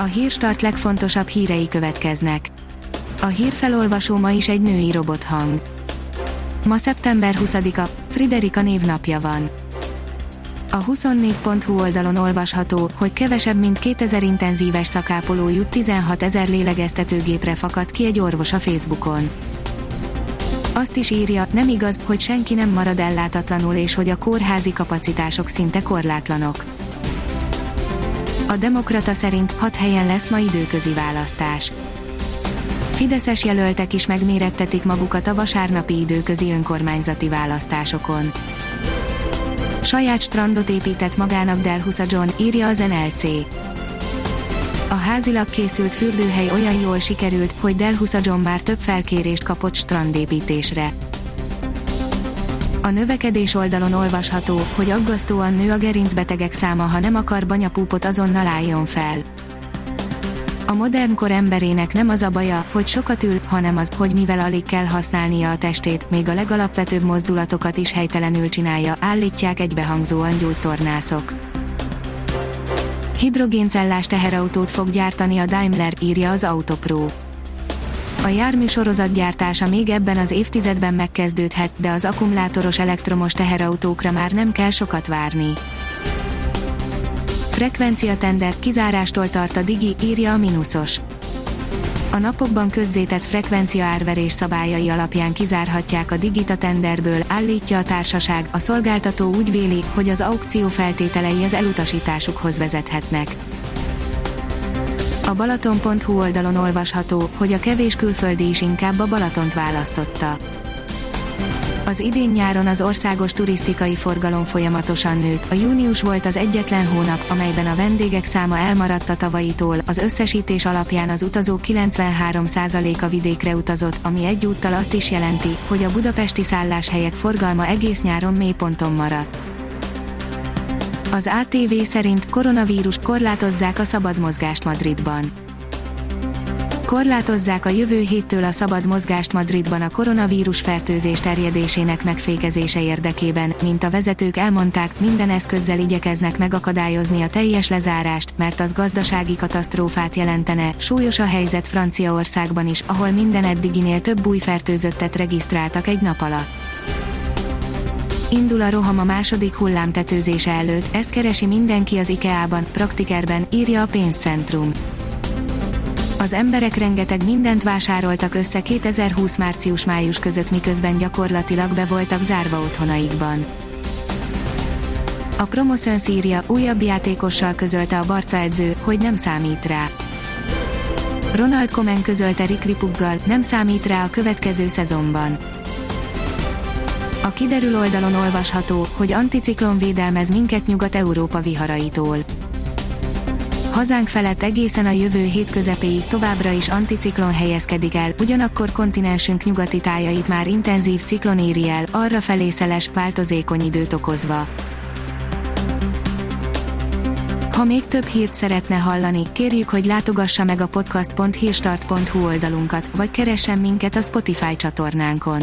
A hírstart legfontosabb hírei következnek. A hírfelolvasó ma is egy női robothang. Ma szeptember 20-a, Friderika névnapja van. A 24.hu oldalon olvasható, hogy kevesebb mint 2000 intenzíves szakápoló jut 16 ezer lélegeztetőgépre fakadt ki egy orvos a Facebookon. Azt is írja, nem igaz, hogy senki nem marad ellátatlanul és hogy a kórházi kapacitások szinte korlátlanok. A Demokrata szerint hat helyen lesz ma időközi választás. Fideszes jelöltek is megmérettetik magukat a vasárnapi időközi önkormányzati választásokon. Saját strandot épített magának Delhusa John, írja az NLC. A házilag készült fürdőhely olyan jól sikerült, hogy Delhusa John már több felkérést kapott strandépítésre. A növekedés oldalon olvasható, hogy aggasztóan nő a gerincbetegek száma, ha nem akar banyapúpot azonnal álljon fel. A modern kor emberének nem az a baja, hogy sokat ül, hanem az, hogy mivel alig kell használnia a testét, még a legalapvetőbb mozdulatokat is helytelenül csinálja, állítják egybehangzóan gyógytornászok. Hidrogéncellás teherautót fog gyártani a Daimler, írja az Autopro. A jármű sorozatgyártása még ebben az évtizedben megkezdődhet, de az akkumulátoros elektromos teherautókra már nem kell sokat várni. Frekvencia tender kizárástól tart a Digi, írja a Minusos. A napokban közzétett frekvencia árverés szabályai alapján kizárhatják a Digita tenderből, állítja a társaság, a szolgáltató úgy véli, hogy az aukció feltételei az elutasításukhoz vezethetnek. A Balaton.hu oldalon olvasható, hogy a kevés külföldi is inkább a Balatont választotta. Az idén nyáron az országos turisztikai forgalom folyamatosan nőtt, a június volt az egyetlen hónap, amelyben a vendégek száma elmaradt a tavalyitól, az összesítés alapján az utazók 93%-a vidékre utazott, ami egyúttal azt is jelenti, hogy a budapesti szálláshelyek forgalma egész nyáron mélyponton maradt. Az ATV szerint koronavírus korlátozzák a szabad mozgást Madridban. Korlátozzák a jövő héttől a szabad mozgást Madridban a koronavírus fertőzés terjedésének megfékezése érdekében, mint a vezetők elmondták, minden eszközzel igyekeznek megakadályozni a teljes lezárást, mert az gazdasági katasztrófát jelentene, súlyos a helyzet Franciaországban is, ahol minden eddiginél több új fertőzöttet regisztráltak egy nap alatt. Indul a roham a második hullám tetőzése előtt, ezt keresi mindenki az IKEA-ban, praktikerben, írja a pénzcentrum. Az emberek rengeteg mindent vásároltak össze 2020 március-május között miközben gyakorlatilag be voltak zárva otthonaikban. A Promotion Szíria újabb játékossal közölte a Barca edző, hogy nem számít rá. Ronald Koeman közölte Rick Ripuggal, nem számít rá a következő szezonban. A kiderül oldalon olvasható, hogy anticiklon védelmez minket Nyugat-Európa viharaitól. Hazánk felett egészen a jövő hét közepéig továbbra is anticiklon helyezkedik el, ugyanakkor kontinensünk nyugati tájait már intenzív ciklon éri el, arra felé szeles, változékony időt okozva. Ha még több hírt szeretne hallani, kérjük, hogy látogassa meg a podcast.hírstart.hu oldalunkat, vagy keressen minket a Spotify csatornánkon.